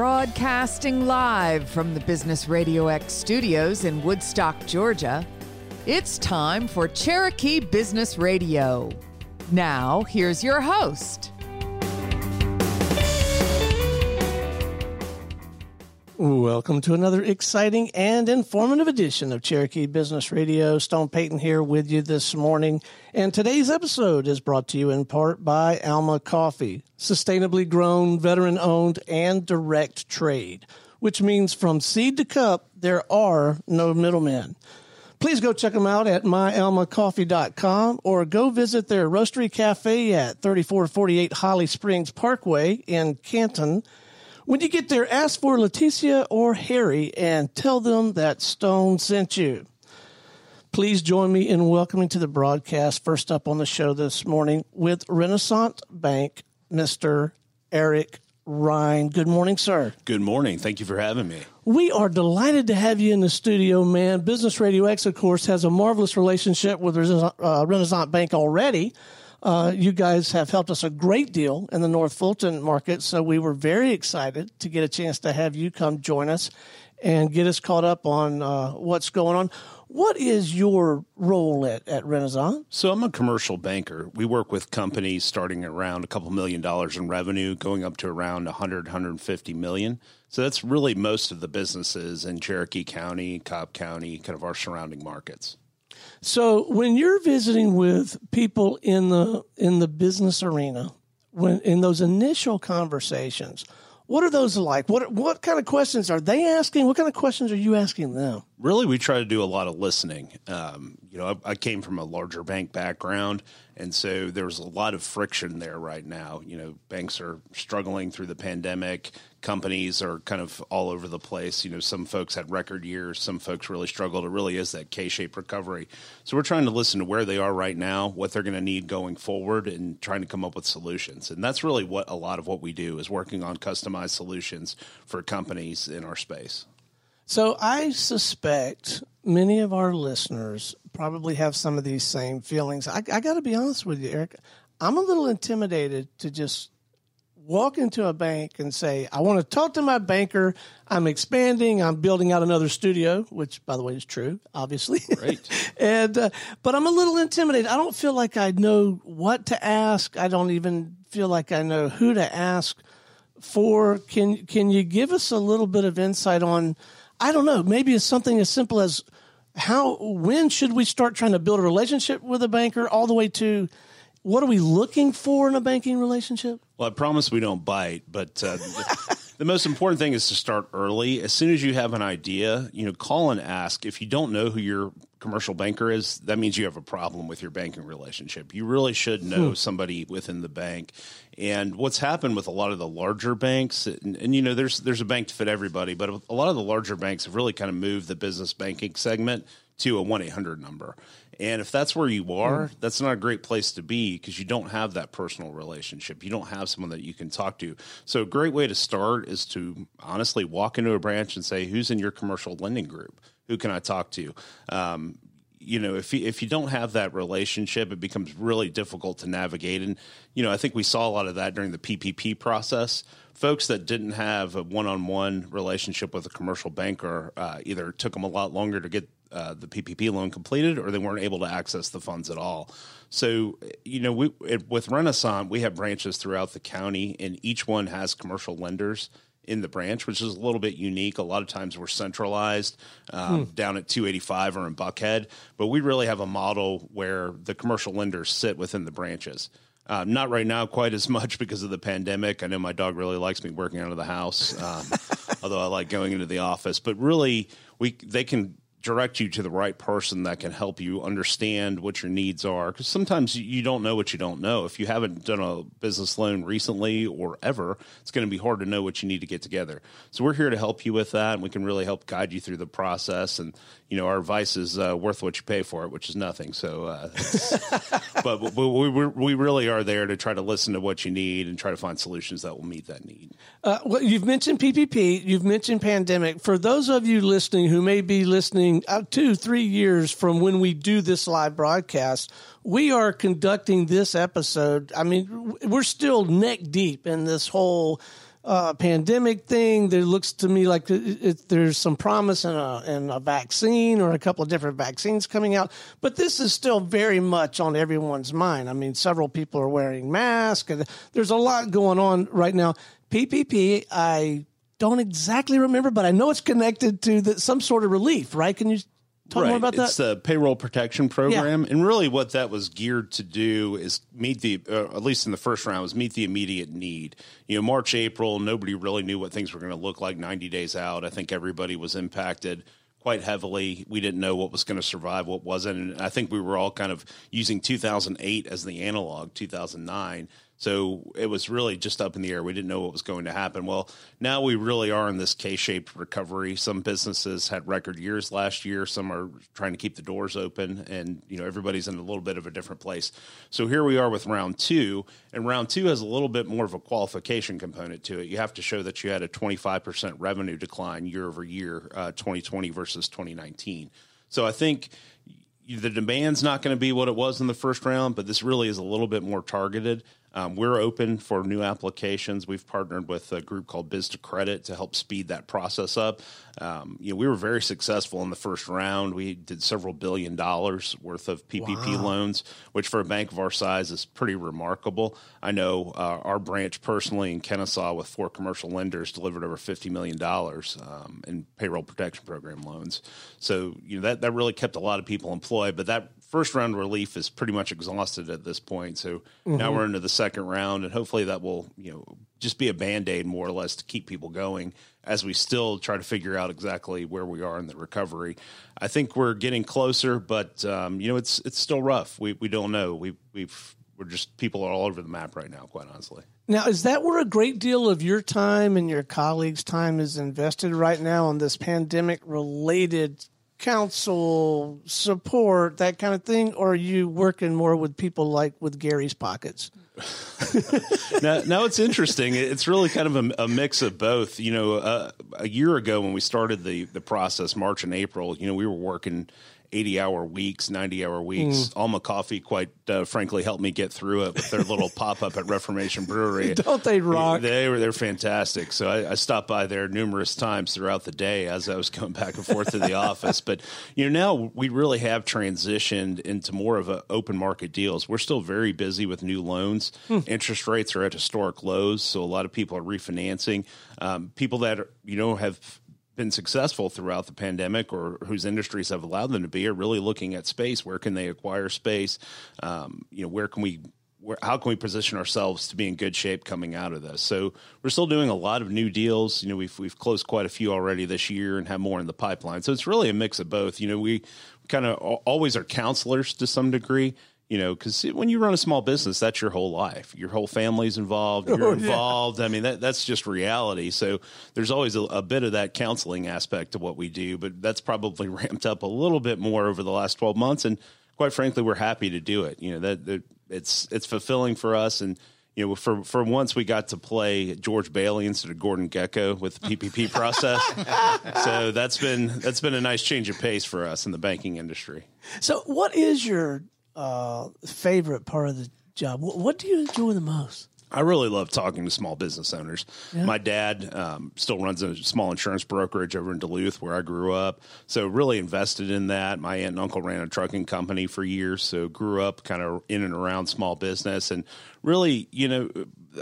Broadcasting live from the Business Radio X studios in Woodstock, Georgia, it's time for Cherokee Business Radio. Now, here's your host. Welcome to another exciting and informative edition of Cherokee Business Radio. Stone Payton here with you this morning. And today's episode is brought to you in part by Alma Coffee, sustainably grown, veteran owned, and direct trade, which means from seed to cup, there are no middlemen. Please go check them out at myalmacoffee.com or go visit their roastery cafe at 3448 Holly Springs Parkway in Canton. When you get there, ask for Leticia or Harry and tell them that Stone sent you. Please join me in welcoming to the broadcast, first up on the show this morning, with Renasant Bank, Mr. Eric Ryan. Good morning, sir. Good morning. Thank you for having me. We are delighted to have you in the studio, man. Business Radio X, of course, has a marvelous relationship with uh, Renasant Bank already. Uh, you guys have helped us a great deal in the North Fulton market, so we were very excited to get a chance to have you come join us and get us caught up on uh, what's going on. What is your role at, at Renasant? So I'm a commercial banker. We work with companies starting around a couple million dollars in revenue, going up to around 100, 150 million. So that's really most of the businesses in Cherokee County, Cobb County, kind of our surrounding markets. So when you're visiting with people in the in the business arena, when in those initial conversations, what are those like? What what kind of questions are they asking? What kind of questions are you asking them? Really, we try to do a lot of listening. Um, you know, I, I, came from a larger bank background, and so there's a lot of friction there right now. You know, banks are struggling through the pandemic. Companies are kind of all over the place. You know, some folks had record years, some folks really struggled. It really is that K-shaped recovery. So we're trying to listen to where they are right now, what they're going to need going forward, and trying to come up with solutions. And that's really what a lot of what we do is working on customized solutions for companies in our space. So I suspect many of our listeners probably have some of these same feelings. I, I got to be honest with you, Eric. I'm a little intimidated to just walk into a bank and say, I want to talk to my banker. I'm expanding. I'm building out another studio, which, by the way, is true, obviously. Right. and, uh, but I'm a little intimidated. I don't feel like I know what to ask. I don't even feel like I know who to ask for. Can, can you give us a little bit of insight on, I don't know, maybe it's something as simple as how, when should we start trying to build a relationship with a banker all the way to what are we looking for in a banking relationship? Well, I promise we don't bite, but uh, the, the, most important thing is to start early. As soon as you have an idea, you know, call and ask. If you don't know who your commercial banker is, that means you have a problem with your banking relationship. You really should know hmm. somebody within the bank. And what's happened with a lot of the larger banks, and, and, you know, there's there's a bank to fit everybody, but a lot of the larger banks have really kind of moved the business banking segment to a one eight hundred number. And if that's where you are, mm. that's not a great place to be because you don't have that personal relationship. You don't have someone that you can talk to. So, a great way to start is to honestly walk into a branch and say, Who's in your commercial lending group? Who can I talk to? Um, you know, if you, if you don't have that relationship, it becomes really difficult to navigate. And you know, I think we saw a lot of that during the PPP process. Folks that didn't have a one-on-one relationship with a commercial banker uh, either took them a lot longer to get uh, the PPP loan completed, or they weren't able to access the funds at all. So, you know, we it, with Renasant, we have branches throughout the county, and each one has commercial lenders in the branch, which is a little bit unique. A lot of times we're centralized um, hmm. down at 285 or in Buckhead, but we really have a model where the commercial lenders sit within the branches. Uh, not right now, quite as much because of the pandemic. I know my dog really likes me working out of the house, um, although I like going into the office. But really, we they can direct you to the right person that can help you understand what your needs are because sometimes you don't know what you don't know. If you haven't done a business loan recently or ever it's going to be hard to know what you need to get together. So we're here to help you with that and we can really help guide you through the process and you know our advice is uh, worth what you pay for it which is nothing so uh, but we, we, we, really are there to try to listen to what you need and try to find solutions that will meet that need uh, well, you've mentioned ppp you've mentioned pandemic for those of you listening who may be listening two, three years from when we do this live broadcast, we are conducting this episode. I mean, we're still neck deep in this whole uh, pandemic thing. There looks to me like it, it, there's some promise in a, in a vaccine or a couple of different vaccines coming out, but this is still very much on everyone's mind. I mean, several people are wearing masks, and there's a lot going on right now. PPP, I don't exactly remember, but I know it's connected to the, some sort of relief, right? Can you talk right. more about it's that? the payroll protection program, yeah. and really what that was geared to do is meet the, uh, at least in the first round, was meet the immediate need. You know, March, April, nobody really knew what things were going to look like 90 days out. I think everybody was impacted quite heavily. We didn't know what was going to survive, what wasn't, and I think we were all kind of using 2008 as the analog, 2009 so it was really just up in the air. We didn't know what was going to happen. Well, now we really are in this K-shaped recovery. Some businesses had record years last year. Some are trying to keep the doors open, and you know everybody's in a little bit of a different place. So here we are with round two, and round two has a little bit more of a qualification component to it. You have to show that you had a 25% revenue decline year over year, uh, 2020 versus 2019. So I think the demand's not going to be what it was in the first round, but this really is a little bit more targeted. Um, we're open for new applications. We've partnered with a group called Biz2Credit to help speed that process up. Um, you know, we were very successful in the first round. We did several billion dollars worth of PPP wow. loans, which for a bank of our size is pretty remarkable. I know uh, our branch personally in Kennesaw with four commercial lenders delivered over fifty million dollars um, in payroll protection program loans. So you know that that really kept a lot of people employed. But that first round relief is pretty much exhausted at this point. So mm-hmm. now we're into the second round, and hopefully that will you know just be a band aid more or less to keep people going as we still try to figure out exactly where we are in the recovery. I think we're getting closer, but um, you know it's it's still rough. We we don't know. We we've we're just people are all over the map right now. Quite honestly. Now, is that where a great deal of your time and your colleagues' time is invested right now on this pandemic related counsel, support, that kind of thing? Or are you working more with people like with Gary's Pockets? now, now it's interesting. It's really kind of a, a mix of both. You know, uh, a year ago when we started the the process, March and April, you know, we were working 80 hour weeks, 90 hour weeks. Mm. Alma Coffee, quite uh, frankly, helped me get through it with their little pop up at Reformation Brewery. Don't they rock? They, were they're fantastic. So I, I, stopped by there numerous times throughout the day as I was going back and forth to the office. But you know, now we really have transitioned into more of a open market deals. We're still very busy with new loans. Hmm. Interest rates are at historic lows, so a lot of people are refinancing. Um, people that are, you know have been successful throughout the pandemic or whose industries have allowed them to be are really looking at space. Where can they acquire space? Um, you know, where can we where, how can we position ourselves to be in good shape coming out of this? So we're still doing a lot of new deals. You know, we've we've closed quite a few already this year and have more in the pipeline. So it's really a mix of both. You know, we kind of always are counselors to some degree you know, because when you run a small business, that's your whole life. Your whole family's involved. You're oh, involved. Yeah. I mean, that, that's just reality. So there's always a, a, bit of that counseling aspect to what we do, but that's probably ramped up a little bit more over the last 12 months. And quite frankly, we're happy to do it. You know, that, that it's it's fulfilling for us. And you know, for for once we got to play George Bailey instead of Gordon Gekko with the PPP process. so that's been that's been a nice change of pace for us in the banking industry. So, what is your uh, favorite part of the job? What, what do you enjoy the most? I really love talking to small business owners. Yeah. My dad um, still runs a small insurance brokerage over in Duluth, where I grew up. So really invested in that. My aunt and uncle ran a trucking company for years, so grew up kind of in and around small business. And really, you know,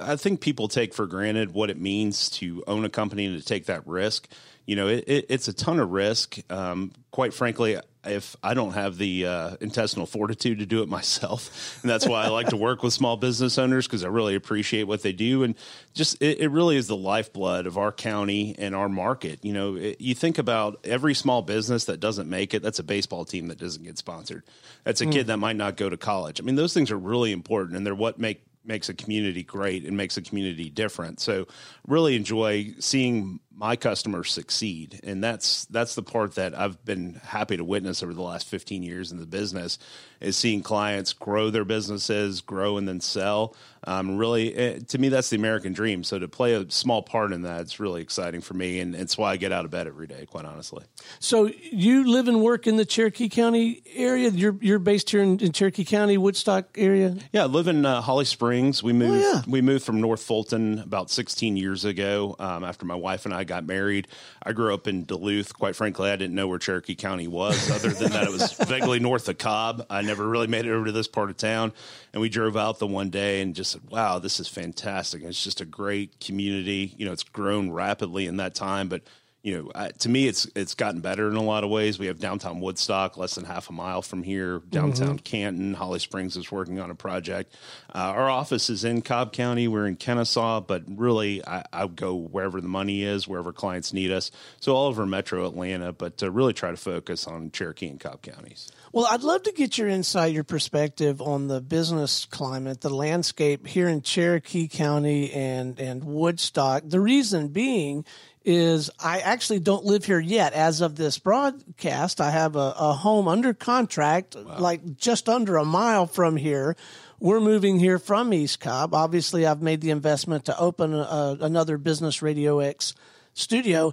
I think people take for granted what it means to own a company and to take that risk. You know, it, it, it's a ton of risk. Um, quite frankly, if I don't have the uh, intestinal fortitude to do it myself. And that's why I like to work with small business owners because I really appreciate what they do. And just it, it, really is the lifeblood of our county and our market. You know, it, you think about every small business that doesn't make it, that's a baseball team that doesn't get sponsored. That's a mm. kid that might not go to college. I mean, those things are really important and they're what make makes a community great and makes a community different. So really enjoy seeing my customers succeed, and that's that's the part that I've been happy to witness over the last 15 years in the business is seeing clients grow their businesses, grow and then sell. Um, really, it, eh, to me, that's the American dream. So to play a small part in that, it's really exciting for me, and it's why I get out of bed every day. Quite honestly. So you live and work in the Cherokee County area. You're you're based here in, in Cherokee County, Woodstock area. Yeah, I live in uh, Holly Springs. We moved. Oh, yeah. We moved from North Fulton about 16 years ago. Um, after my wife and I got married, I grew up in Duluth. Quite frankly, I didn't know where Cherokee County was. Other than that, it was vaguely north of Cobb. I never really made it over to this part of town. And we drove out the one day and just said, wow, this is fantastic. It's just a great community. You know, it's grown rapidly in that time, but you know, uh, to me, it's it's gotten better in a lot of ways. We have downtown Woodstock, less than half a mile from here. Downtown mm-hmm. Canton, Holly Springs is working on a project. Uh, our office is in Cobb County. We're in Kennesaw, but really, I, I go wherever the money is, wherever clients need us. So all over Metro Atlanta, but to really try to focus on Cherokee and Cobb counties. Well, I'd love to get your insight, your perspective on the business climate, the landscape here in Cherokee County and and Woodstock. The reason being is I actually don't live here yet. As of this broadcast, I have a, a home under contract, wow. like just under a mile from here. We're moving here from East Cobb. Obviously, I've made the investment to open a, another Business Radio X studio.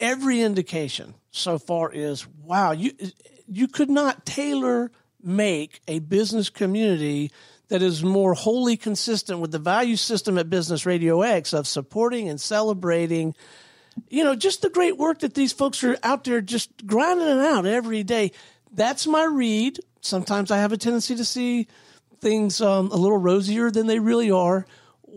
Every indication so far is wow, you you could not tailor make a business community that is more wholly consistent with the value system at Business Radio X of supporting and celebrating you know, just the great work that these folks are out there just grinding it out every day. That's my read. Sometimes I have a tendency to see things um, a little rosier than they really are.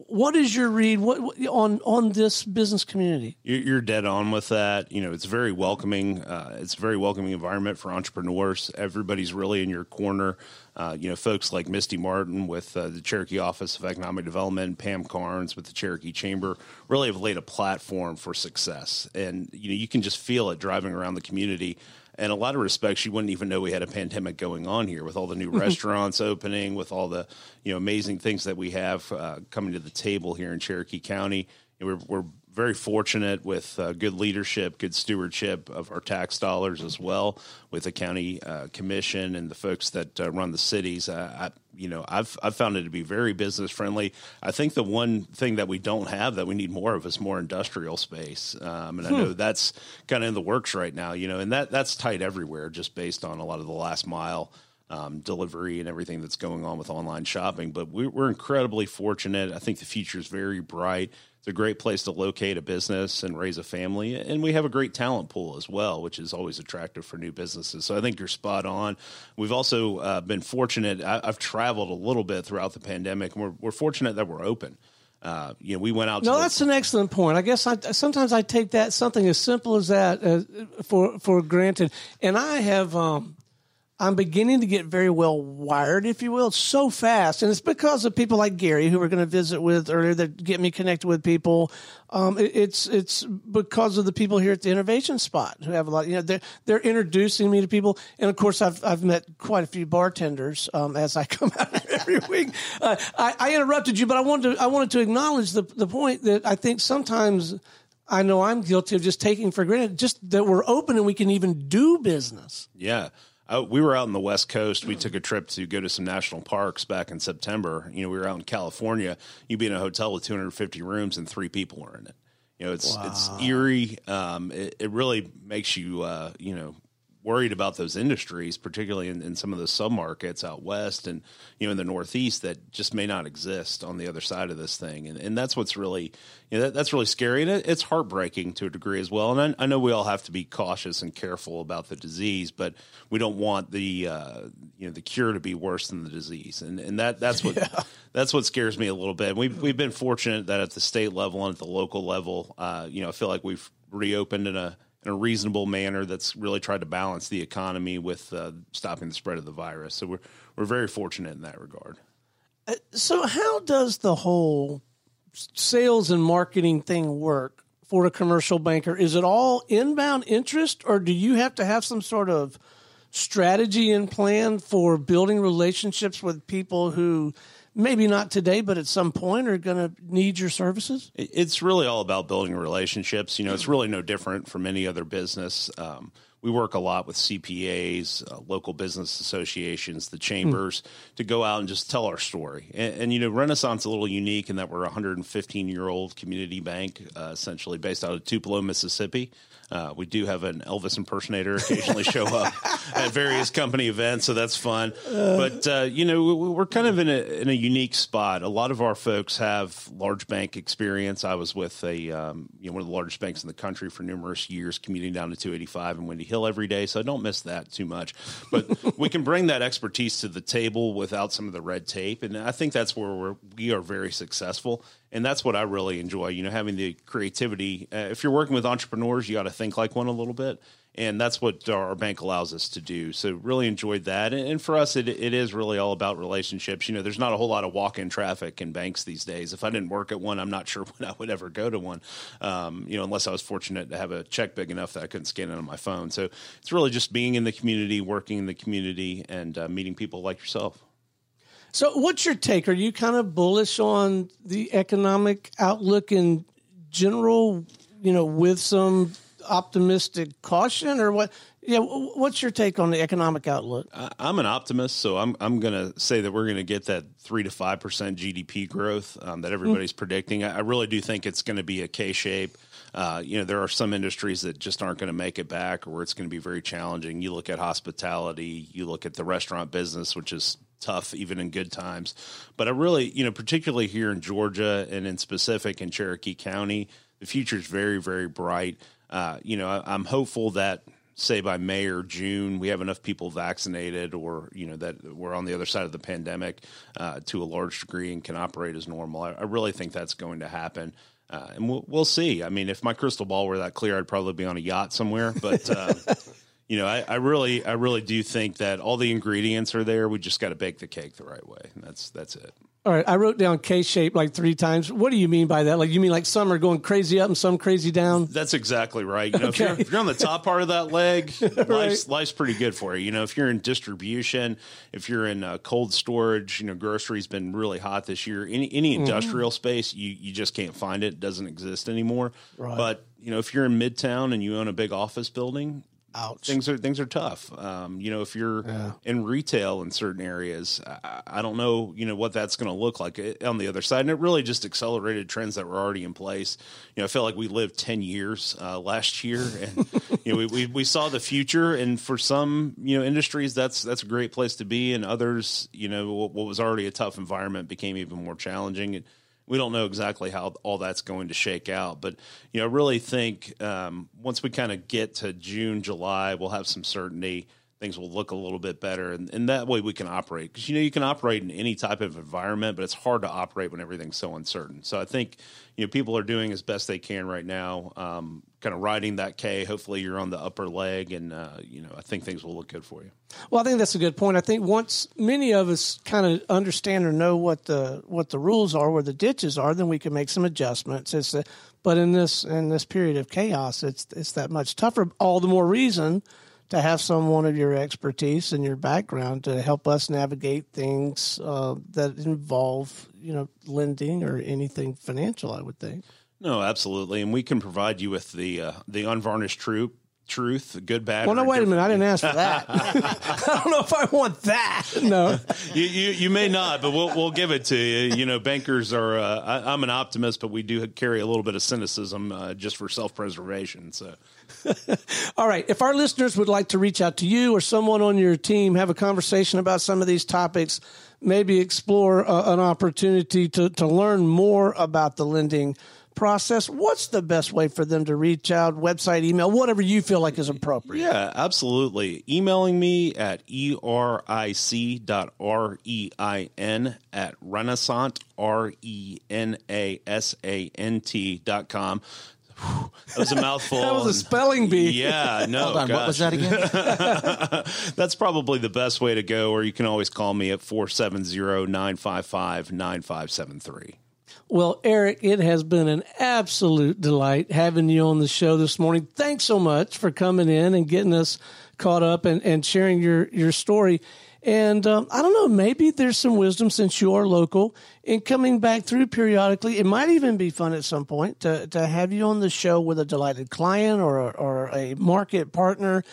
What is your read what, what, on on this business community? You're dead on with that. You know, it's very welcoming. Uh, it's a very welcoming environment for entrepreneurs. Everybody's really in your corner. Uh, you know, folks like Misty Martin with uh, the Cherokee Office of Economic Development, Pam Carnes with the Cherokee Chamber, really have laid a platform for success. And you know, you can just feel it driving around the community. In a lot of respects, you wouldn't even know we had a pandemic going on here with all the new restaurants opening, with all the you know amazing things that we have uh, coming to the table here in Cherokee County. we're, we're very fortunate with uh, good leadership, good stewardship of our tax dollars as well, with the county uh, commission and the folks that uh, run the cities. I, you know, I've I've found it to be very business friendly. I think the one thing that we don't have that we need more of is more industrial space, um, and hmm. I know that's kind of in the works right now. You know, and that that's tight everywhere, just based on a lot of the last mile. Um, delivery and everything that's going on with online shopping. But we, are incredibly fortunate. I think the future is very bright. It's a great place to locate a business and raise a family. And we have a great talent pool as well, which is always attractive for new businesses. So I think you're spot on. We've also uh, been fortunate. I, have traveled a little bit throughout the pandemic, and we're, we're fortunate that we're open. Uh, you know, we went out. No, that's an excellent point. I guess I, sometimes I take that something as simple as that uh, for for granted, and I have um, I'm beginning to get very well wired, if you will, so fast. And it's because of people like Gary, who we're going to visit with earlier, that get me connected with people. Um, it, it's it's because of the people here at the Innovation Spot who have a lot. You know, they're they're introducing me to people, and of course, I've I've met quite a few bartenders um, as I come out every week. Uh, I, I interrupted you, but I wanted to I wanted to acknowledge the the point that I think sometimes. I know I'm guilty of just taking for granted just that we're open and we can even do business. Yeah. I, we were out in the West Coast. We took a trip to go to some national parks back in September. You know, we were out in California. You'd be in a hotel with 250 rooms and three people were in it. You know, it's wow. it's eerie. Um, it, it, really makes you uh, you know worried about those industries, particularly in, in some of the submarkets out west and you know in the Northeast that just may not exist on the other side of this thing, and and that's what's really you know that, that's really scary and it, it's heartbreaking to a degree as well. And I, I, know we all have to be cautious and careful about the disease, but we don't want the uh, you know the cure to be worse than the disease, and and that that's what yeah. that's what scares me a little bit. We've we've been fortunate that at the state level and at the local level, uh, you know, I feel like we've reopened in a in a reasonable manner that's really tried to balance the economy with uh, stopping the spread of the virus. So we're we're very fortunate in that regard. Uh, so how does the whole sales and marketing thing work for a commercial banker? Is it all inbound interest, or do you have to have some sort of strategy and plan for building relationships with people who maybe not today, but at some point are going to need your services? It's really all about building relationships. You know, it's really no different from any other business. Um, we work a lot with CPAs, uh, local business associations, the chambers mm. to go out and just tell our story. And, and, you know, Renasant is a little unique in that we're a 115 year old community bank, uh, essentially based out of Tupelo, Mississippi. Uh, we do have an Elvis impersonator occasionally show up at various company events, so that's fun. But uh, you know, we're kind of in a in a unique spot. A lot of our folks have large bank experience. I was with a um, you know one of the largest banks in the country for numerous years, commuting down to 285 and Windy Hill every day, so I don't miss that too much. But we can bring that expertise to the table without some of the red tape, and I think that's where we're, we are very successful and that's what I really enjoy. You know, having the creativity. Uh, if you're working with entrepreneurs, you got to think like one a little bit, and that's what our bank allows us to do. So really enjoyed that. And, for us, it, it is really all about relationships. You know, there's not a whole lot of walk-in traffic in banks these days. If I didn't work at one, I'm not sure when I would ever go to one. Um, you know, unless I was fortunate to have a check big enough that I couldn't scan it on my phone. So it's really just being in the community, working in the community, and uh, meeting people like yourself. So, what's your take? Are you kind of bullish on the economic outlook in general? You know, with some optimistic caution, or what? Yeah, what's your take on the economic outlook? I'm an optimist, so I'm I'm going to say that we're going to get that three to five percent GDP growth um, that everybody's mm. predicting. I, I really do think it's going to be a K shape. Uh, you know, there are some industries that just aren't going to make it back, or it's going to be very challenging. You look at hospitality, you look at the restaurant business, which is tough even in good times. But I really, you know, particularly here in Georgia and in specific in Cherokee County, the future is very, very bright. Uh, you know, I, I'm hopeful that say by May or June we have enough people vaccinated or you know that we're on the other side of the pandemic uh, to a large degree and can operate as normal. I, I really think that's going to happen. Uh, and we'll, we'll see. I mean, if my crystal ball were that clear, I'd probably be on a yacht somewhere. But uh, you know, I, I, really, I really do think that all the ingredients are there. We just got to bake the cake the right way, and that's that's it. All right, I wrote down K shape like three times. What do you mean by that? Like you mean like some are going crazy up and some crazy down? That's exactly right. You know, okay. if, you're, if, you're, on the top part of that leg, right. life's, life's pretty good for you. You know, if you're in distribution, if you're in uh, cold storage, you know, grocery's been really hot this year. Any any mm-hmm. industrial mm-hmm. space, you you just can't find it. it doesn't exist anymore. Right. But you know, if you're in Midtown and you own a big office building, Ouch. Things are things are tough. Um, you know, if you're yeah. in retail in certain areas, I, I don't know, you know, what that's going to look like eh, on the other side. And it really just accelerated trends that were already in place. You know, I felt like we lived ten years uh, last year, and you know, we, we, we saw the future. And for some, you know, industries, that's that's a great place to be, and others, you know, what, what was already a tough environment became even more challenging. And, we don't know exactly how all that's going to shake out. But you know, I really think um, once we kind of get to June, July, we'll have some certainty. Things will look a little bit better, and, and that way we can operate. Because you know, you can operate in any type of environment, but it's hard to operate when everything's so uncertain. So I think you know people are doing as best they can right now, um, kind of riding that K. Hopefully, you're on the upper leg, and uh, you know I think things will look good for you. Well, I think that's a good point. I think once many of us kind of understand or know what the what the rules are, where the ditches are, then we can make some adjustments. It's a, but in this in this period of chaos, it's it's that much tougher. All the more reason to have someone of your expertise and your background to help us navigate things uh, that involve, you know, lending or anything financial. I would think. No, absolutely, and we can provide you with the uh, the unvarnished truth. Truth, good, bad. Well, no, wait a minute. I didn't ask for that. I don't know if I want that. No, you, you, you may not, but we'll we'll give it to you. You know, bankers are. Uh, I, am an optimist, but we do carry a little bit of cynicism uh, just for self preservation. So, All right. If our listeners would like to reach out to you or someone on your team, have a conversation about some of these topics, maybe explore uh, an opportunity to, to learn more about the lending process, what's the best way for them to reach out? Website, email, whatever you feel like is appropriate. Yeah, absolutely. Emailing me at eric dot r e i n at renasant r e n a s a n t dot com. That was a mouthful. that was a spelling bee. Yeah, no. Hold on, gosh. what was that again? That's probably the best way to go, or you can always call me at 470 955 9573. Well, Eric, it has been an absolute delight having you on the show this morning. Thanks so much for coming in and getting us caught up and, and sharing your, your story. And um, I don't know, maybe there's some wisdom since you are local in coming back through periodically. It might even be fun at some point to, to have you on the show with a delighted client or, or a market partner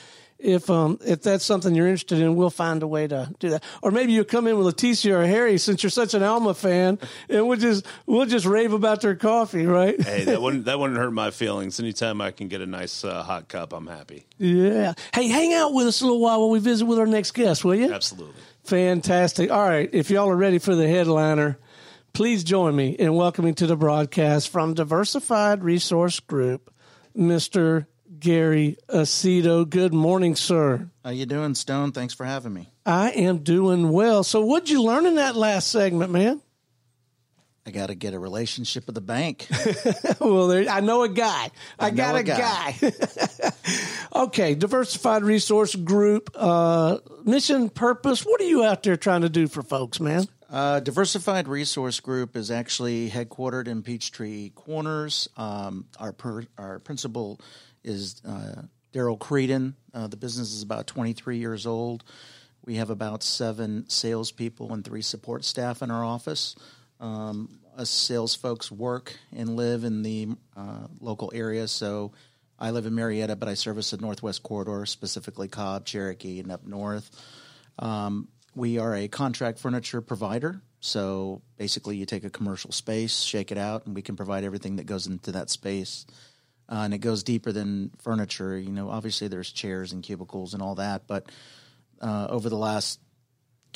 if um if that's something you're interested in, we'll find a way to do that. Or maybe you'll come in with Leticia or Harry since you're such an Alma fan, and we'll just we'll just rave about their coffee, right? hey, that wouldn't that wouldn't hurt my feelings. Anytime I can get a nice uh, hot cup, I'm happy. Yeah. Hey, hang out with us a little while while we visit with our next guest, will you? Absolutely. Fantastic. All right, if y'all are ready for the headliner, please join me in welcoming to the broadcast from Diversified Resource Group, Mr. Gary Aceto. Good morning, sir. How you doing, Stone? Thanks for having me. I am doing well. So, what'd you learn in that last segment, man? I got to get a relationship with the bank. well, there, I know a guy. I, I got a, a guy. guy. okay, Diversified Resource Group, uh, mission, purpose. What are you out there trying to do for folks, man? Uh, Diversified Resource Group is actually headquartered in Peachtree Corners. Um, our per, our principal is uh, Daryl Creedon. Uh, the business is about 23 years old. We have about seven salespeople and three support staff in our office. Um, us sales folks work and live in the uh, local area. So I live in Marietta, but I service the Northwest Corridor, specifically Cobb, Cherokee, and up north. Um, we are a contract furniture provider. So basically, you take a commercial space, shake it out, and we can provide everything that goes into that space uh, and it goes deeper than furniture. You know, obviously there's chairs and cubicles and all that, but uh, over the last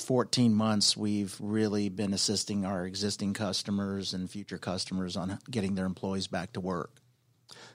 14 months, we've really been assisting our existing customers and future customers on getting their employees back to work.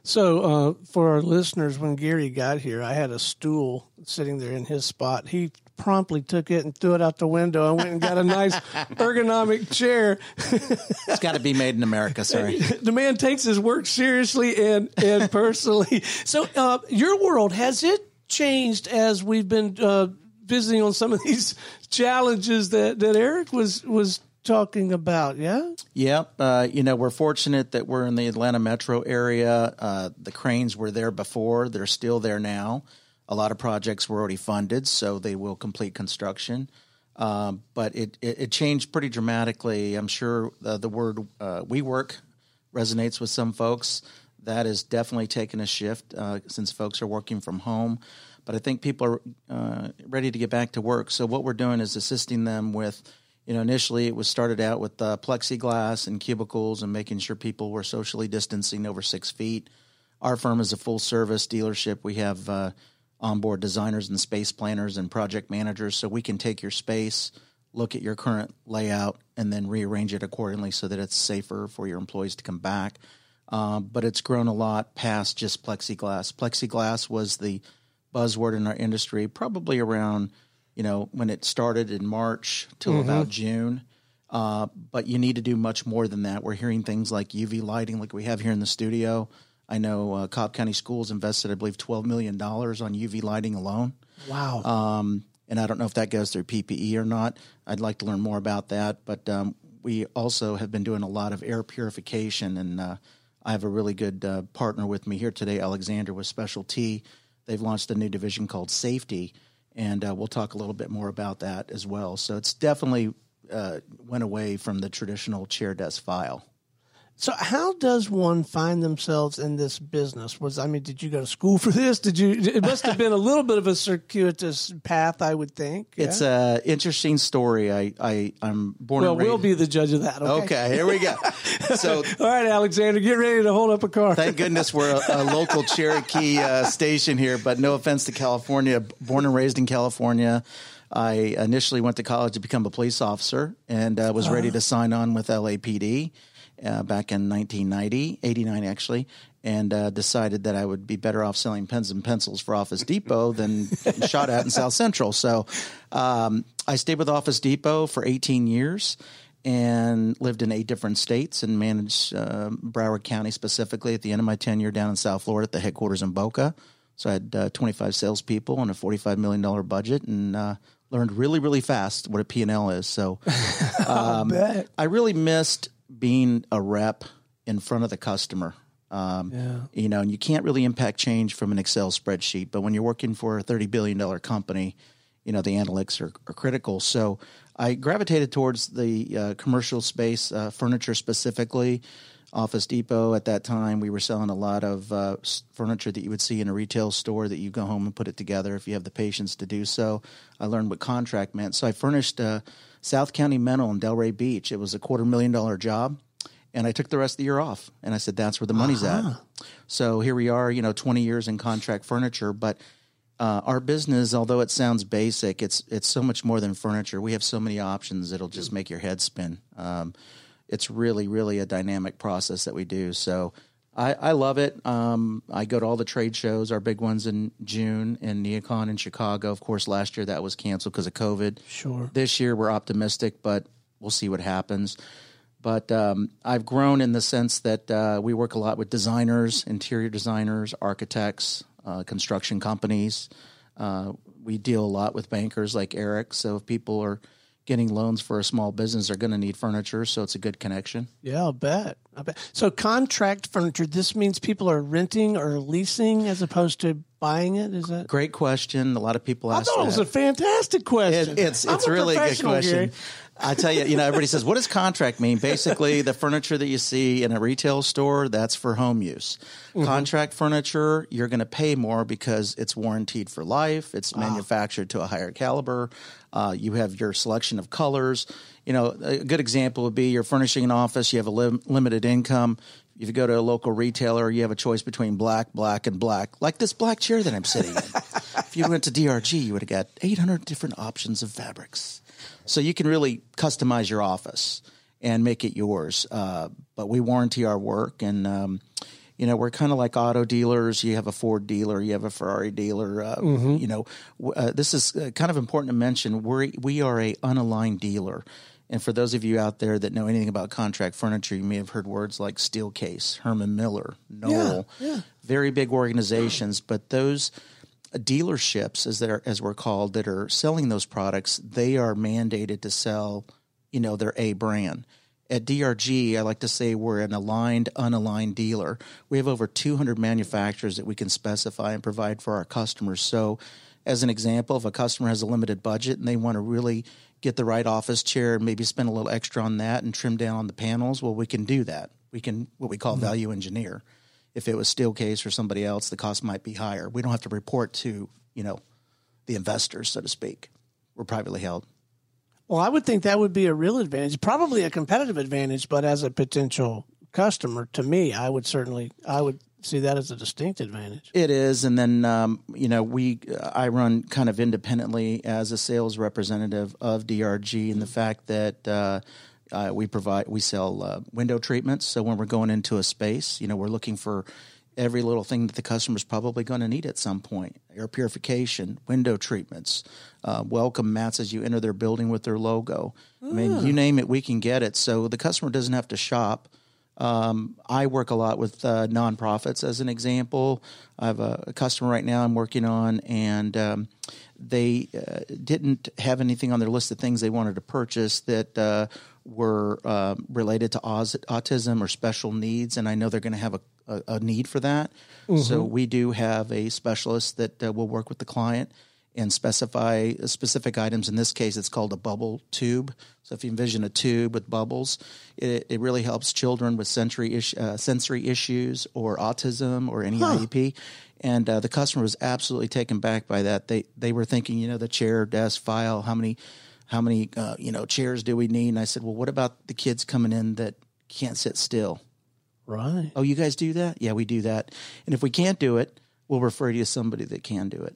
So, uh, for our listeners, when Gary got here, I had a stool sitting there in his spot. He promptly took it and threw it out the window and went and got a nice ergonomic chair. it's got to be made in America. Sorry, the man takes his work seriously and and personally. So, uh, your world has it changed as we've been uh, visiting on some of these challenges that that Eric was was talking about, yeah? Yep. Uh, you know, we're fortunate that we're in the Atlanta metro area. Uh, the cranes were there before, they're still there now. A lot of projects were already funded, so they will complete construction. Um, but it, it, it, changed pretty dramatically. I'm sure the word uh, WeWork resonates with some folks. That has definitely taken a shift uh, since folks are working from home. But I think people are uh, ready to get back to work. So what we're doing is assisting them with, you know, initially it was started out with plexiglass and cubicles and making sure people were socially distancing over six feet. Our firm is a full service dealership. We have uh, onboard designers and space planners and project managers so we can take your space look at your current layout and then rearrange it accordingly so that it's safer for your employees to come back. Um, but it's grown a lot past just plexiglass. Plexiglass was the buzzword in our industry probably around you know when it started in march till mm-hmm. about june. Uh, but you need to do much more than that. We're hearing things like uv lighting like we have here in the studio I know uh, Cobb County Schools invested, I believe, $12 million on UV lighting alone. Wow. Um, and I don't know if that goes through PPE or not. I'd like to learn more about that. But um, we also have been doing a lot of air purification, and uh, I have a really good uh, partner with me here today, Alexander with Special T. They've launched a new division called Safety, and uh, we'll talk a little bit more about that as well. So it's definitely uh, went away from the traditional chair desk file. So, how does one find themselves in this business? Was I mean, did you go to school for this? Did you? It must have been a little bit of a circuitous path, I would think. Yeah? It's a interesting story. I, I I'm born. Well, we'll be the judge of that. Okay, okay here we go. So, all right, Alexander, get ready to hold up a car. Thank goodness we're a, a local Cherokee uh, station here. But no offense to California. Born and raised in California. I initially went to college to become a police officer and uh, was uh ready to sign on with LAPD uh, back in 1990, 89 actually, and uh, decided that I would be better off selling pens and pencils for Office Depot than shot at in South Central. So um, I stayed with Office Depot for 18 years and lived in eight different states and managed uh, Broward County specifically at the end of my tenure down in South Florida at the headquarters in Boca. So I had uh, 25 salespeople and a $45 million budget and uh, learned really, really fast what a P&L is. So um, I really missed being a rep in front of the customer. Um, yeah. You know, and you can't really impact change from an Excel spreadsheet. But when you're working for a thirty billion dollar company, you know the analytics are, are critical. So I gravitated towards the uh, commercial space, uh, furniture specifically. Office Depot at that time, we were selling a lot of uh, furniture that you would see in a retail store that you go home and put it together if you have the patience to do so. I learned what contract meant. So I furnished uh, South County Mental in Delray Beach. It was a quarter million dollar job. And I took the rest of the year off. And I said, that's where the money's uh-huh. at. So here we are, you know, 20 years in contract furniture. But uh, our business, although it sounds basic, it's it's so much more than furniture. We have so many options it'll just make your head spin. Um, it's really, really a dynamic process that we do. So I, I love it. Um, I go to all the trade shows, our big ones in June in NeoCon in Chicago. Of course, last year that was canceled because of COVID. Sure. This year we're optimistic, but we'll see what happens. But um, I've grown in the sense that uh, we work a lot with designers, interior designers, architects, uh, construction companies. Uh, we deal a lot with bankers like Eric. So if people are getting loans for a small business are going to need furniture, so it's a good connection. Yeah, I'll bet. I bet. So contract furniture. This means people are renting or leasing as opposed to buying it. Is that great question? A lot of people ask. I thought that. it was a fantastic question. It, it's it's really a good question. Gary. I tell you, you know, everybody says, what does contract mean? Basically, the furniture that you see in a retail store, that's for home use. Mm-hmm. Contract furniture, you're going to pay more because it's warranted for life. It's ah. manufactured to a higher caliber. Uh, you have your selection of colors. You know, a good example would be you're furnishing an office, you have a lim- limited income. If you go to a local retailer, you have a choice between black, black, and black, like this black chair that I'm sitting in. if you went to DRG, you would have got 800 different options of fabrics. So you can really customize your office and make it yours. Uh, but we warranty our work, and um, you know we're kind of like auto dealers. You have a Ford dealer, you have a Ferrari dealer. Uh, mm-hmm. You know, uh, this is uh, kind of important to mention. We we are a unaligned dealer. And for those of you out there that know anything about contract furniture, you may have heard words like Steelcase, Herman Miller, Knoll, yeah, yeah. very big organizations. But those dealerships, as they're as we're called, that are selling those products, they are mandated to sell, you know, their A brand. At DRG, I like to say we're an aligned, unaligned dealer. We have over 200 manufacturers that we can specify and provide for our customers. So, as an example, if a customer has a limited budget and they want to really get the right office chair and maybe spend a little extra on that and trim down on the panels, well, we can do that. We can what we call mm-hmm. value engineer. If it was Steelcase or somebody else, the cost might be higher. We don't have to report to, you know, the investors, so to speak. We're privately held. Well, I would think that would be a real advantage, probably a competitive advantage, but as a potential customer, to me, I would certainly, I would see that as a distinct advantage. It is, and then um, you know we I run kind of independently as a sales representative of DRG, and the fact that uh, uh, we provide we sell uh, window treatments. So when we're going into a space, you know, we're looking for every little thing that the customer's probably going to need at some point: air purification, window treatments, uh, welcome mats as you enter their building with their logo. I mean, you name it, we can get it. So the customer doesn't have to shop. Um, I work a lot with uh, nonprofits, as an example. I have a, a, customer right now I'm working on, and um, they uh, didn't have anything on their list of things they wanted to purchase that uh, were uh, related to autism or special needs, and I know they're going to have a, a, a, need for that. Mm-hmm. So we do have a specialist that uh, will work with the client and specify specific items. In this case, it's called a bubble tube. So if you envision a tube with bubbles, it, it really helps children with sensory, is, uh, sensory issues or autism or any huh. IEP. And uh, the customer was absolutely taken back by that. They they were thinking, you know, the chair, desk, file, how many how many uh, you know chairs do we need? And I said, well, what about the kids coming in that can't sit still? Right. Oh, you guys do that? Yeah, we do that. And if we can't do it, we'll refer you to somebody that can do it.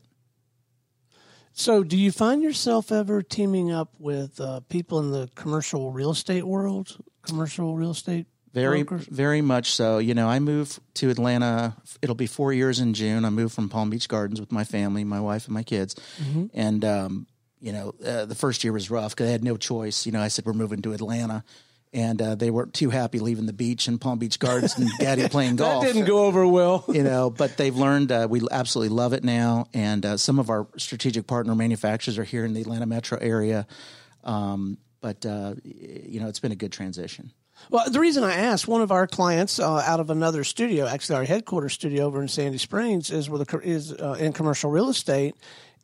So, do you find yourself ever teaming up with uh, people in the commercial real estate world? Commercial real estate very, brokers? very much so. You know, I moved to Atlanta. It'll be four years in June. I moved from Palm Beach Gardens with my family, my wife, and my kids. Mm-hmm. And um, you know, uh, the first year was rough because I had no choice. You know, I said we're moving to Atlanta, and uh, they weren't too happy leaving the beach and Palm Beach Gardens and Daddy playing golf. that didn't go over well, you know. But they've learned. Uh, we absolutely love it now, and uh, some of our strategic partner manufacturers are here in the Atlanta metro area. Um, but uh, you know, it's been a good transition. Well, the reason I asked, one of our clients uh, out of another studio, actually our headquarters studio over in Sandy Springs, is with a, is uh, in commercial real estate,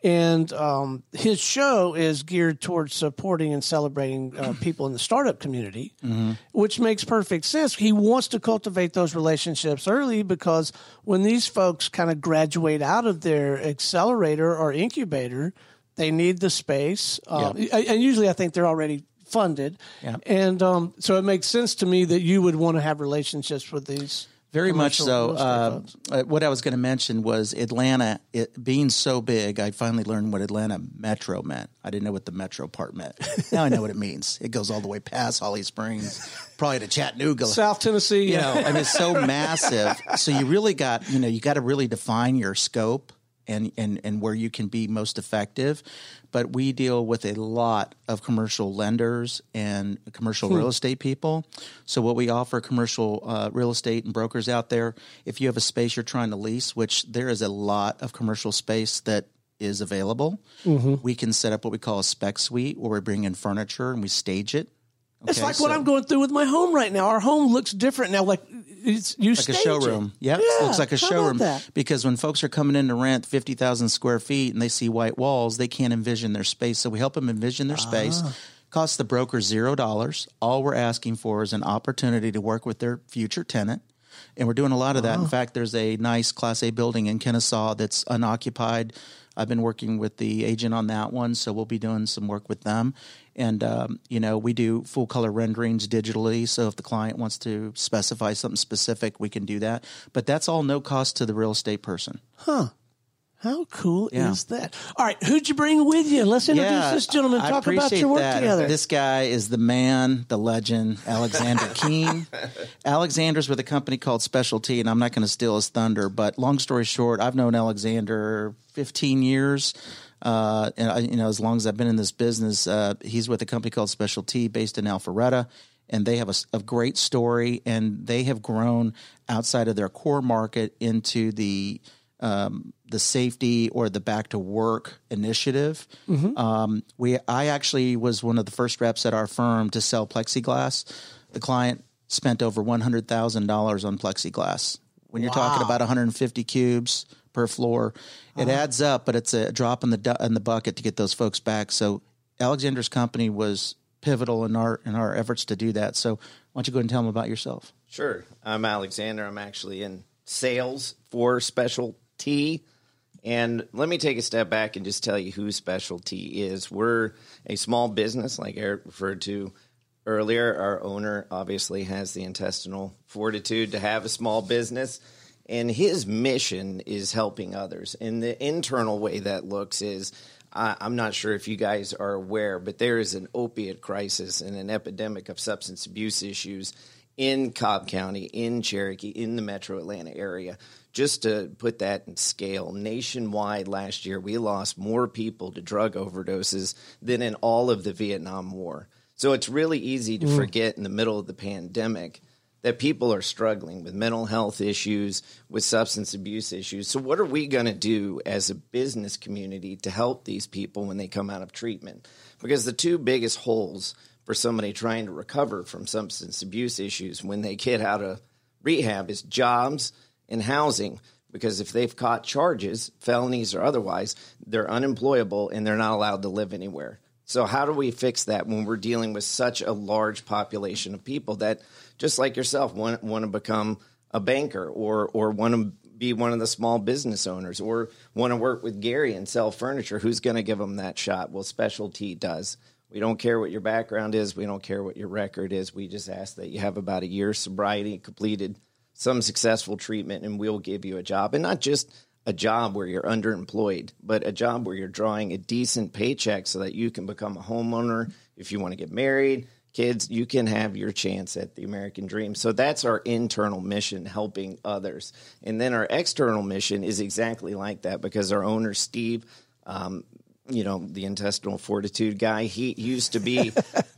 and um, his show is geared towards supporting and celebrating uh, people in the startup community, mm-hmm. which makes perfect sense. He wants to cultivate those relationships early because when these folks kind of graduate out of their accelerator or incubator, they need the space, yep. and usually I think they're already funded, and um, so it makes sense to me that you would want to have relationships with these very much so. Uh, uh, what I was going to mention was Atlanta it, being so big. I finally learned what Atlanta Metro meant. I didn't know what the Metro part meant. now I know what it means. It goes all the way past Holly Springs, probably to Chattanooga, South Tennessee. You know, I mean, it's so massive. So you really got you know you got to really define your scope and, and, and where you can be most effective. But we deal with a lot of commercial lenders and commercial hmm. real estate people. So, what we offer commercial uh, real estate and brokers out there, if you have a space you're trying to lease, which there is a lot of commercial space that is available, mm-hmm. we can set up what we call a spec suite where we bring in furniture and we stage it it's like so, what I'm going through with my home right now. Our home looks different now. Like it's you like a showroom. Yep. Yeah, looks like a showroom. Because when folks are coming in to rent fifty thousand square feet and they see white walls, they can't envision their space. So we help them envision their space. Ah. Costs the broker zero dollars. All we're asking for is an opportunity to work with their future tenant. And we're doing a lot of that. In fact, there's a nice Class A building in Kennesaw that's unoccupied. I've been working with the agent on that one, so we'll be doing some work with them. And, um, you know, we do full color renderings digitally. So if the client wants to specify something specific, we can do that. But that's all no cost to the real estate person. Huh. How cool yeah. is that? All right, who'd you bring with you? Let's introduce yeah, this gentleman. Talk about your work that. together. This guy is the man, the legend, Alexander Keene. Alexander's with a company called SpecialT, and I'm not going to steal his thunder. But long story short, I've known Alexander 15 years. Uh, and I, you know, as long as I've been in this business, uh, he's with a company called SpecialT, based in Alpharetta, and they have a, a, great story, and they have grown outside of their core market into the um, the safety or the back to work initiative. Mm-hmm. Um, we, I actually was one of the first reps at our firm to sell plexiglass. The client spent over one hundred thousand dollars on plexiglass. When you're wow. talking about 150 cubes per floor, it uh-huh. adds up, but it's a drop in the in the bucket to get those folks back. So Alexander's company was pivotal in our in our efforts to do that. So why don't you go ahead and tell them about yourself? Sure, I'm Alexander. I'm actually in sales for Special T. And let me take a step back and just tell you who SpecialT is. We're a small business, like Eric referred to earlier. Our owner obviously has the intestinal fortitude to have a small business, and his mission is helping others. And the internal way that looks is I'm not sure if you guys are aware, but there is an opiate crisis and an epidemic of substance abuse issues in Cobb County, in Cherokee, in the metro Atlanta area just to put that in scale, nationwide last year, we lost more people to drug overdoses than in all of the Vietnam War. So it's really easy to mm. forget in the middle of the pandemic that people are struggling with mental health issues, with substance abuse issues. So, what are we going to do as a business community to help these people when they come out of treatment? Because the two biggest holes for somebody trying to recover from substance abuse issues when they get out of rehab is jobs in housing because if they've caught charges, felonies or otherwise, they're unemployable and they're not allowed to live anywhere. So, how do we fix that when we're dealing with such a large population of people that, just like yourself, want, want to become a banker or, or want to be one of the small business owners or want to work with Gary and sell furniture? Who's going to give them that shot? Well, SpecialT does. We don't care what your background is. We don't care what your record is. We just ask that you have about a year's sobriety completed some successful treatment and we'll give you a job. And not just a job where you're underemployed, but a job where you're drawing a decent paycheck so that you can become a homeowner. If you want to get married, kids, you can have your chance at the American dream. So that's our internal mission, helping others. And then our external mission is exactly like that because our owner, Steve, um, you know, the intestinal fortitude guy, he used to be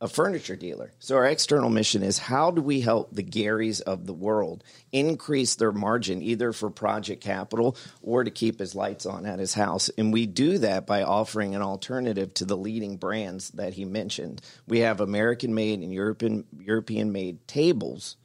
a furniture dealer. So our external mission is how do we help the Garys of the world increase their margin either for project capital or to keep his lights on at his house. And we do that by offering an alternative to the leading brands that he mentioned. We have American made and European European made tables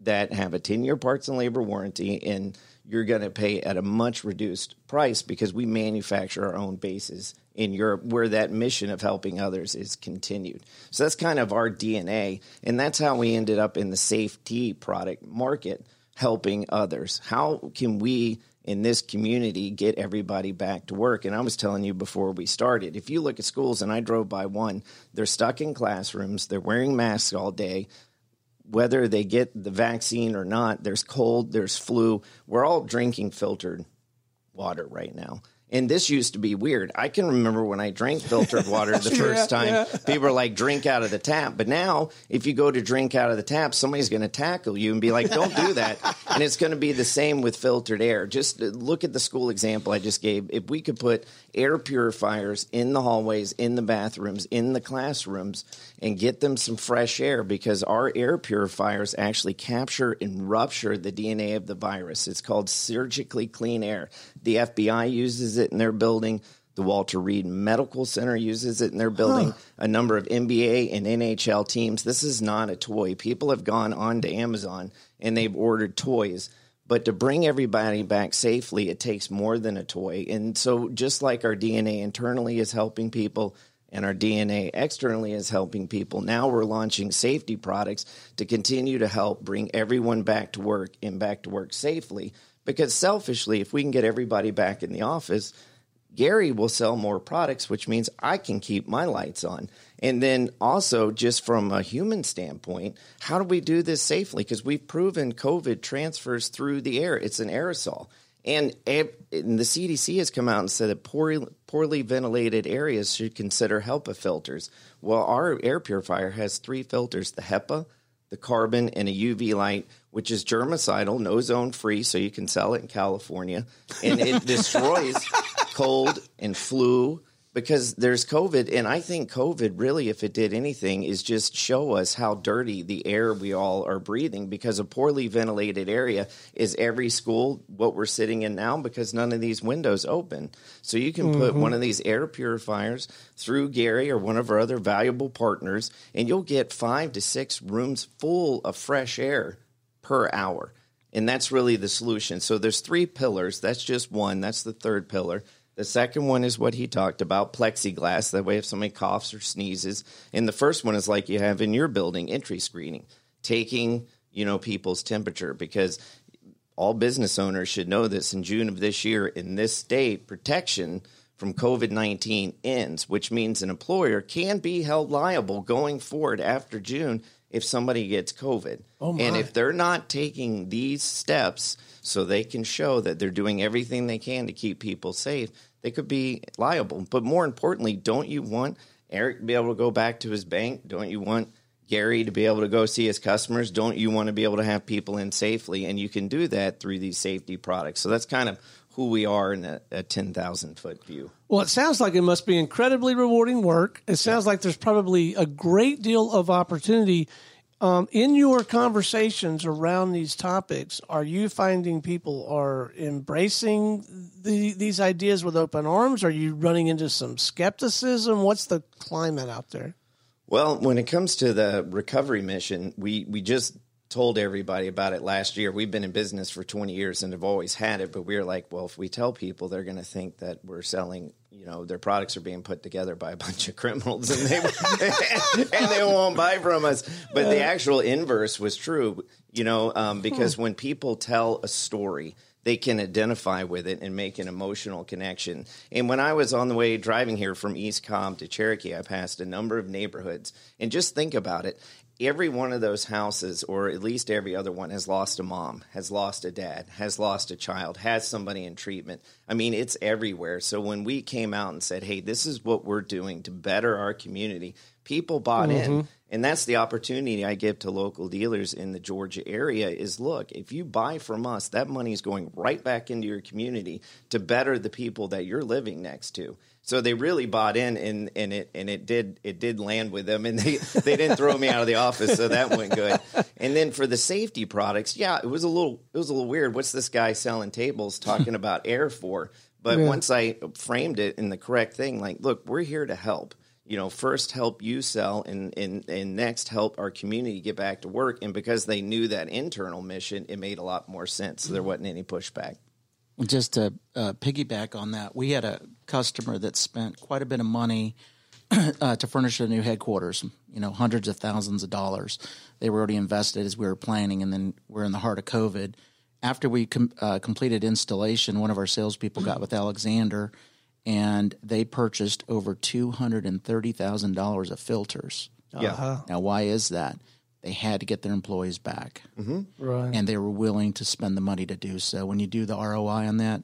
that have a 10 year parts and labor warranty and you're going to pay at a much reduced price because we manufacture our own bases in Europe where that mission of helping others is continued. So that's kind of our DNA. And that's how we ended up in the safety product market, helping others. How can we in this community get everybody back to work? And I was telling you before we started, if you look at schools, and I drove by one, they're stuck in classrooms, they're wearing masks all day whether they get the vaccine or not, there's cold, there's flu. We're all drinking filtered water right now. And this used to be weird. I can remember when I drank filtered water the first time, yeah. people were like, drink out of the tap. But now, if you go to drink out of the tap, somebody's going to tackle you and be like, don't do that. and it's going to be the same with filtered air. Just uh, look at the school example I just gave. If we could put air purifiers in the hallways, in the bathrooms, in the classrooms, and get them some fresh air because our air purifiers actually capture and rupture the DNA of the virus. It's called surgically clean air. The FBI uses it in their building. The Walter Reed Medical Center uses it in their building. Huh. A number of NBA and NHL teams. This is not a toy. People have gone on to Amazon and they've ordered toys. But to bring everybody back safely, it takes more than a toy. And so, just like our DNA internally is helping people, and our DNA externally is helping people. Now we're launching safety products to continue to help bring everyone back to work and back to work safely. Because selfishly, if we can get everybody back in the office, Gary will sell more products, which means I can keep my lights on. And then also, just from a human standpoint, how do we do this safely? Because we've proven COVID transfers through the air, it's an aerosol. And, and, the CDC has come out and said that poorly, poorly ventilated areas should consider HEPA filters. Well, our air purifier has three filters the HEPA, the carbon, and a UV light, which is germicidal, no ozone free, so you can sell it in California. And it destroys cold and flu because there's COVID, and I think COVID really, if it did anything, is just show us how dirty the air we all are breathing. Because a poorly ventilated area is every school what we're sitting in now because none of these windows open. So you can mm-hmm. put one of these air purifiers through Gary or one of our other valuable partners, and you'll get five to six rooms full of fresh air per hour. And that's really the solution. So there's three pillars. That's just one. That's the third pillar. The second one is what he talked about plexiglass. That way, if somebody coughs or sneezes. And the first one is like you have in your building entry screening, taking you know people's temperature because all business owners should know this in June of this year in this state protection from COVID 19 ends, which means an employer can be held liable going forward after June if somebody gets COVID. Oh and if they're not taking these steps so they can show that they're doing everything they can to keep people safe, they could be liable. But more importantly, don't you want Eric to be able to go back to his bank? Don't you want Gary to be able to go see his customers? Don't you want to be able to have people in safely? And you can do that through these safety products. So that's kind of who we are in a, a 10,000 foot view. Well, it sounds like it must be incredibly rewarding work. It sounds like there's probably a great deal of opportunity um, in your conversations around these topics, are you finding people are embracing the, these ideas with open arms? Are you running into some skepticism? What's the climate out there? Well, when it comes to the recovery mission, we, we just told everybody about it last year. We've been in business for 20 years and have always had it, but we are like, well, if we tell people, they're going to think that we're selling, you know, their products are being put together by a bunch of criminals and they and they won't buy from us. But the actual inverse was true, you know, um, because when people tell a story, they can identify with it and make an emotional connection. And when I was on the way driving here from East Cobb to Cherokee, I passed a number of neighborhoods. And just think about it every one of those houses, or at least every other one, has lost a mom, has lost a dad, has lost a child, has somebody in treatment. I mean, it's everywhere. So when we came out and said, hey, this is what we're doing to better our community, people bought mm-hmm. in. And that's the opportunity I give to local dealers in the Georgia area is look, if you buy from us, that money is going right back into your community to better the people that you're living next to. So they really bought in, and, and it and it did it did land with them, and they they didn't throw me out of the office, so that went good. And then for the safety products, yeah, it was a little it was a little weird. What's this guy selling tables talking about air for? But yeah. once I framed it in the correct thing, like, look, we're here to help. you know, first help you sell and, and, and next help our community get back to work. And because they knew that internal mission, it made a lot more sense. So There mm-hmm. wasn't any pushback. Just to uh, piggyback on that, we had a customer that spent quite a bit of money uh, to furnish a new headquarters. You know, hundreds of thousands of dollars. They were already invested as we were planning, and then we're in the heart of COVID. After we com- uh, completed installation, one of our salespeople got with Alexander, and they purchased over two hundred and thirty thousand dollars of filters. Yeah. Now, why is that? They had to get their employees back, Right. and they were willing to spend the money to do so. When you do the ROI on that,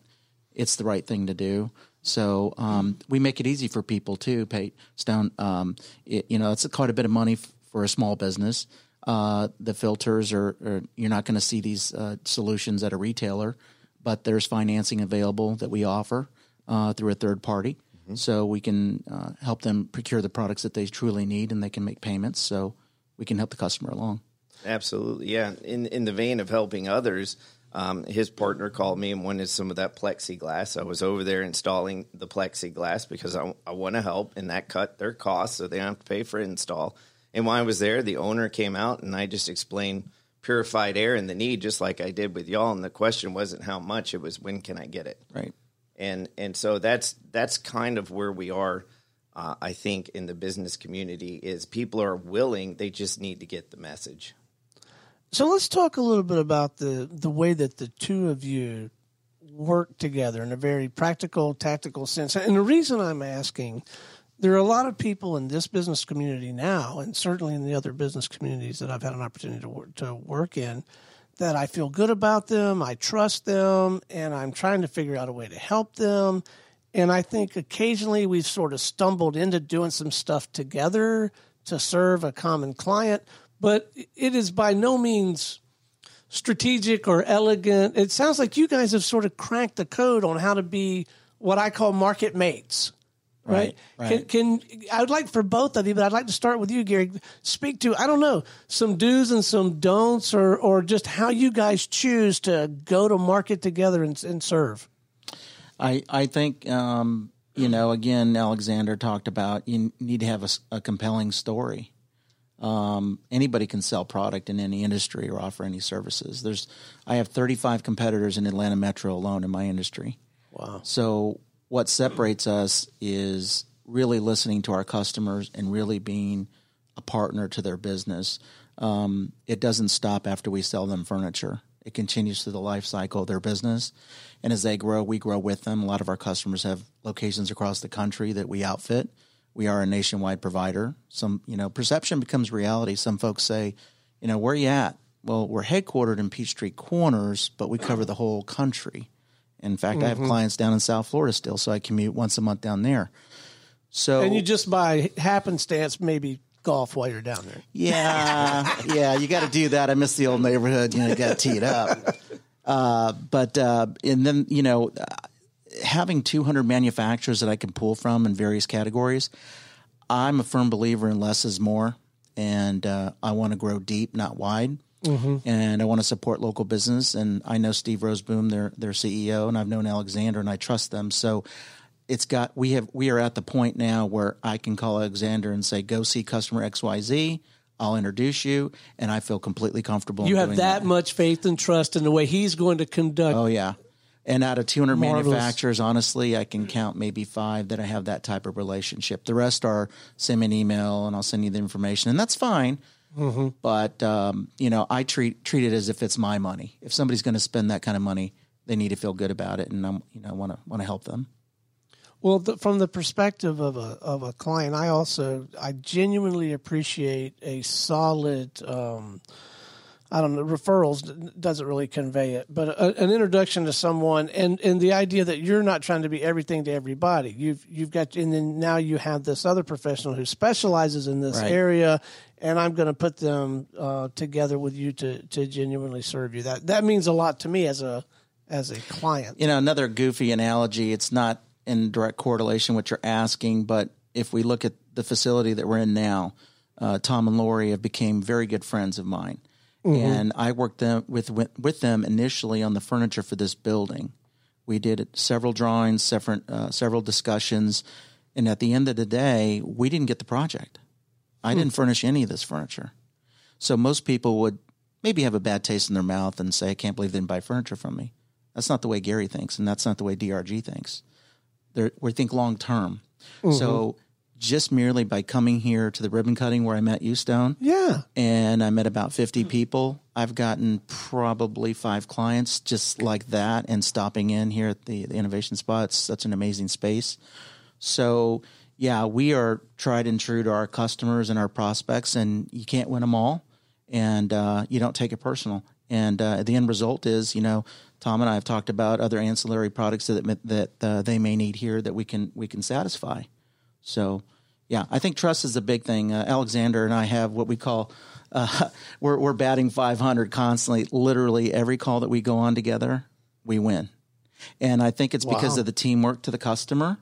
it's the right thing to do. So um, we make it easy for people too. Pay Stone, um, it, you know, it's quite a bit of money f- for a small business. Uh, the filters are, are you're not going to see these uh, solutions at a retailer, but there's financing available that we offer uh, through a third party, so we can uh, help them procure the products that they truly need, and they can make payments. So we can help the customer along. Absolutely, yeah. In in the vein of helping others, um, his partner called me and wanted some of that plexiglass. I was over there installing the plexiglass because I, I want to help, and that cut their costs, so they don't have to pay for install. And while I was there, the owner came out, and I just explained purified air and the need, just like I did with y'all. And the question wasn't how much; it was when can I get it Right. and and so that's that's kind of where we are uh, i think in the business community is people are willing they just need to get the message So let's talk a little bit about the the way that the two of you work together in a very practical, tactical sense. And the reason I'm asking, there are a lot of people in this business community now, and certainly in the other business communities that I've had an opportunity to work, to work in, that I feel good about them, I trust them, and I'm trying to figure out a way to help them. And I think occasionally we've sort of stumbled into doing some stuff together to serve a common client, but it is by no means strategic or elegant. It sounds like you guys have sort of cracked the code on how to be what I call market mates. Right. Right. Can, can I would like for both of you, but I'd like to start with you, Gary. Speak to I don't know some do's and some don'ts, or or just how you guys choose to go to market together and, and serve. I I think um, you know again Alexander talked about you need to have a compelling story. Um, anybody can sell product in any industry or offer any services. There's I have 35 competitors in Atlanta Metro alone in my industry. Wow. So what separates us is really listening to our customers and really being a partner to their business. Um, it doesn't stop after we sell them furniture. It continues through the life cycle of their business. And as they grow, we grow with them. A lot of our customers have locations across the country that we outfit. We are a nationwide provider. Some, you know, perception becomes reality. Some folks say, you know, where are you at? Well, we're headquartered in Peachtree Corners, but we cover the whole country. In fact, I have mm-hmm. clients down in South Florida still, so I commute once a month down there. So And you just by happenstance maybe golf while you're down there. yeah, yeah, you got to do that. I miss the old neighborhood. You know, you got to tee it up. Uh, but uh, and then you know, having 200 manufacturers that I can pull from in various categories, I'm a firm believer in less is more, and uh, I want to grow deep, not wide. And I want to support local business. And I know Steve Roseboom, their their CEO, and I've known Alexander, and I trust them. So it's got we have we are at the point now where I can call Alexander and say, "Go see customer X Y Z. I'll introduce you," and I feel completely comfortable. You in have doing that much faith and trust in the way he's going to conduct. Oh yeah. And out of 200 Marvelous. manufacturers, honestly, I can count maybe five that I have that type of relationship. The rest are send me an email and I'll send you the information, and that's fine. Mm-hmm. But um, you know, I treat treat it as if it's my money. If somebody's going to spend that kind of money, they need to feel good about it, and I'm you know want to want to help them. Well, the, from the perspective of a of a client, I also I genuinely appreciate a solid. Um, I don't know. Referrals doesn't really convey it, but a, an introduction to someone, and and the idea that you're not trying to be everything to everybody. You've you've got, and then now you have this other professional who specializes in this Right. area, and I'm going to put them uh, together with you to to genuinely serve you. That that means a lot to me as a as a client. you know, another goofy analogy. It's not in direct correlation what you're asking, but if we look at the facility that we're in now, uh, Tom and Lori have became very good friends of mine, and I worked them with with them initially on the furniture for this building. We did several drawings, several uh, several discussions, And at the end of the day, we didn't get the project. I didn't furnish any of this furniture. So most people would maybe have a bad taste in their mouth and say, I can't believe they didn't buy furniture from me. That's not the way Gary thinks, and that's not the way DRG thinks. We think long term. So just merely by coming here to the ribbon cutting where I met you, Stone, Yeah. and I met about 50 people. I've gotten probably five clients just like that and stopping in here at the, the innovation spot. It's such an amazing space. So, yeah, we are tried and true to our customers and our prospects, and you can't win them all, and uh, you don't take it personal. And uh, the end result is, you know, Tom and I have talked about other ancillary products that that uh, they may need here that we can we can satisfy. So, yeah, I think trust is a big thing. Uh, Alexander and I have what we call uh, we're we're batting 500 constantly. Literally every call that we go on together, we win, and I think it's because of the teamwork to the customer.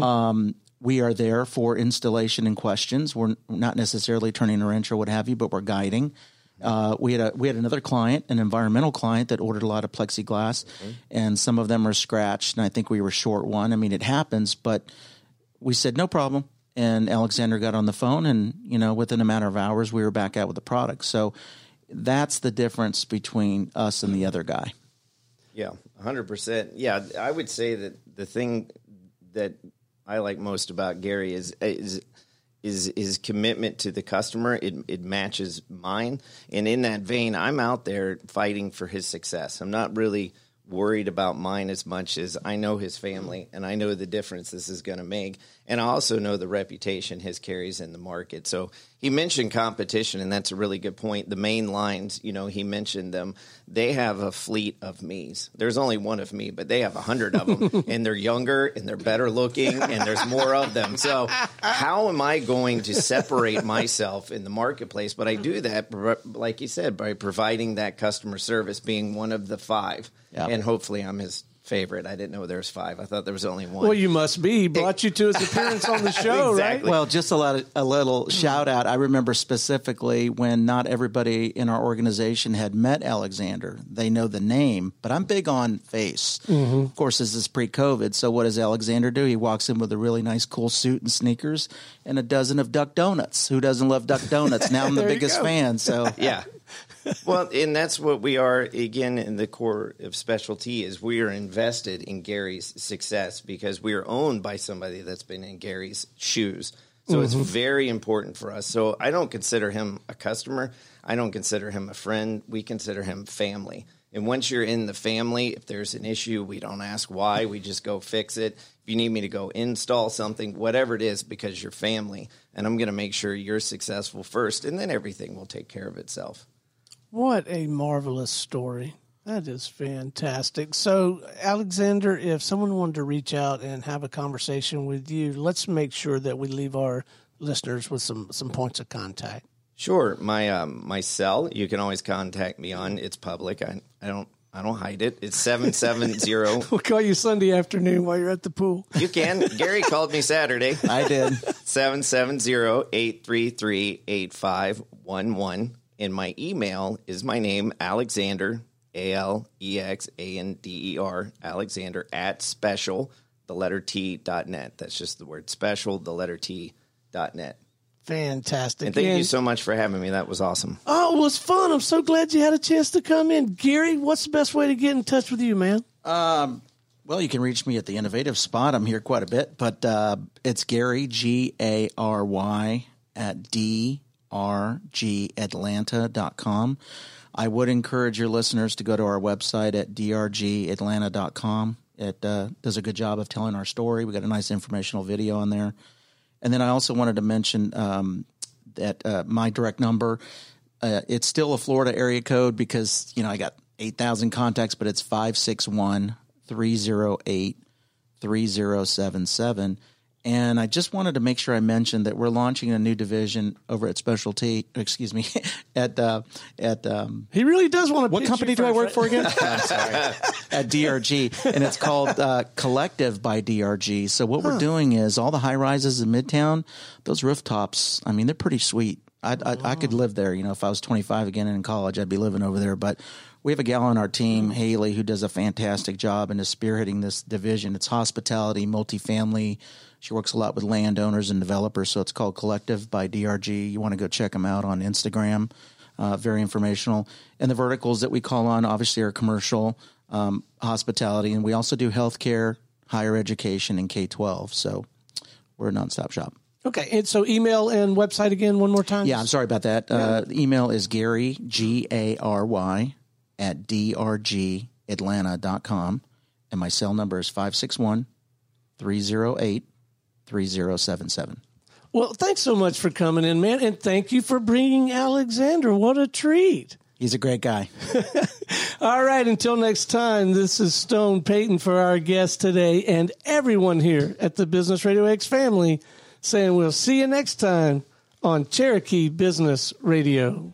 Um, we are there for installation and questions. We're not necessarily turning a wrench or what have you, but we're guiding. Uh, we had a we had another client, an environmental client, that ordered a lot of plexiglass, and some of them are scratched, and I think we were short one. I mean, it happens, but we said no problem and alexander got on the phone and you know within a matter of hours we were back out with the product so that's the difference between us and the other guy Yeah, hundred percent. Yeah, I would say that the thing that I like most about Gary is is is his commitment to the customer. It it matches mine, and in that vein, I'm out there fighting for his success. I'm not really worried about mine as much as I know his family and I know the difference this is going to make. And I also know the reputation his carries in the market. So he mentioned competition, and that's a really good point. The main lines, you know, he mentioned them. They have a fleet of me's. There's only one of me, but they have a hundred of them, and they're younger and they're better looking, and there's more of them. So how am I going to separate myself in the marketplace? But I do that, like you said, by providing that customer service, being one of the five, Yeah. and hopefully I'm his favorite. I didn't know there was five. I thought there was only one. Well, you must be. He brought you to his appearance on the show, Exactly. well just a lot of, a little shout out i remember specifically when not everybody in our organization had met alexander they know the name but i'm big on face mm-hmm. of course this is pre-covid so what does alexander do he walks in with a really nice cool suit and sneakers and a dozen of duck donuts who doesn't love duck donuts now i'm the biggest fan so yeah. Well, and that's what we are again in the core of SpecialT is we are invested in Gary's success because we are owned by somebody that's been in Gary's shoes. So it's mm-hmm. very important for us. So I don't consider him a customer. I don't consider him a friend. We consider him family. And once you're in the family, if there's an issue, we don't ask why. We just go fix it. If you need me to go install something, whatever it is, because you're family, and I'm going to make sure you're successful first, and then everything will take care of itself. What a marvelous story. That is fantastic. So, Alexander, if someone wanted to reach out and have a conversation with you, let's make sure that we leave our listeners with some, some points of contact. Sure, my um, my cell you can always contact me on. It's public. I I don't I don't hide it. It's seven seven zero. We'll call you Sunday afternoon while you're at the pool. You can. Gary called me Saturday. i did 770-833-8511 and my email is my name Alexander A L E X A N D E R Alexander at special the letter T dot net. That's just the word special the letter T dot net. Fantastic. And thank you so much for having me. That was awesome. Oh, it was fun. I'm so glad you had a chance to come in. Gary, what's the best way to get in touch with you, man? Well, you can reach me at the innovative spot. I'm here quite a bit, but uh, it's Gary G A R Y at drgatlanta.com. I would encourage your listeners to go to our website at drgatlanta.com. It uh, does a good job of telling our story. We got a nice informational video on there. And then I also wanted to mention um, that uh, my direct number, uh, it's still a Florida area code because, you know, I got 8,000 contacts, but it's 561 308 3077. And I just wanted to make sure I mentioned that we're launching a new division over at SpecialT, excuse me, at uh, at um, He really does want to. what company do I work for again? at DRG, and it's called uh, Collective by DRG. So what we're doing is all the high rises in Midtown, those rooftops. I mean, they're pretty sweet. I, I, I could live there. You know, if I was 25 again and in college, I'd be living over there. But we have a gal on our team, Haley, who does a fantastic job and is spearheading this division. It's hospitality, multifamily. She works a lot with landowners and developers, so it's called Collective by DRG. You want to go check them out on Instagram. Uh, very informational. And the verticals that we call on obviously are commercial, um, hospitality, and we also do healthcare, higher education, and K 12. So we're a nonstop shop. Okay, and so email and website again one more time. Yeah, I'm sorry about that. Uh, the email is Gary, G A R Y, at drgatlanta.com. And my cell number is 561 308 3077. Well, thanks so much for coming in, man, and thank you for bringing Alexander. What a treat! He's a great guy. All right, until next time, this is Stone Payton for our guest today and everyone here at the Business Radio X family saying we'll see you next time on Cherokee Business Radio.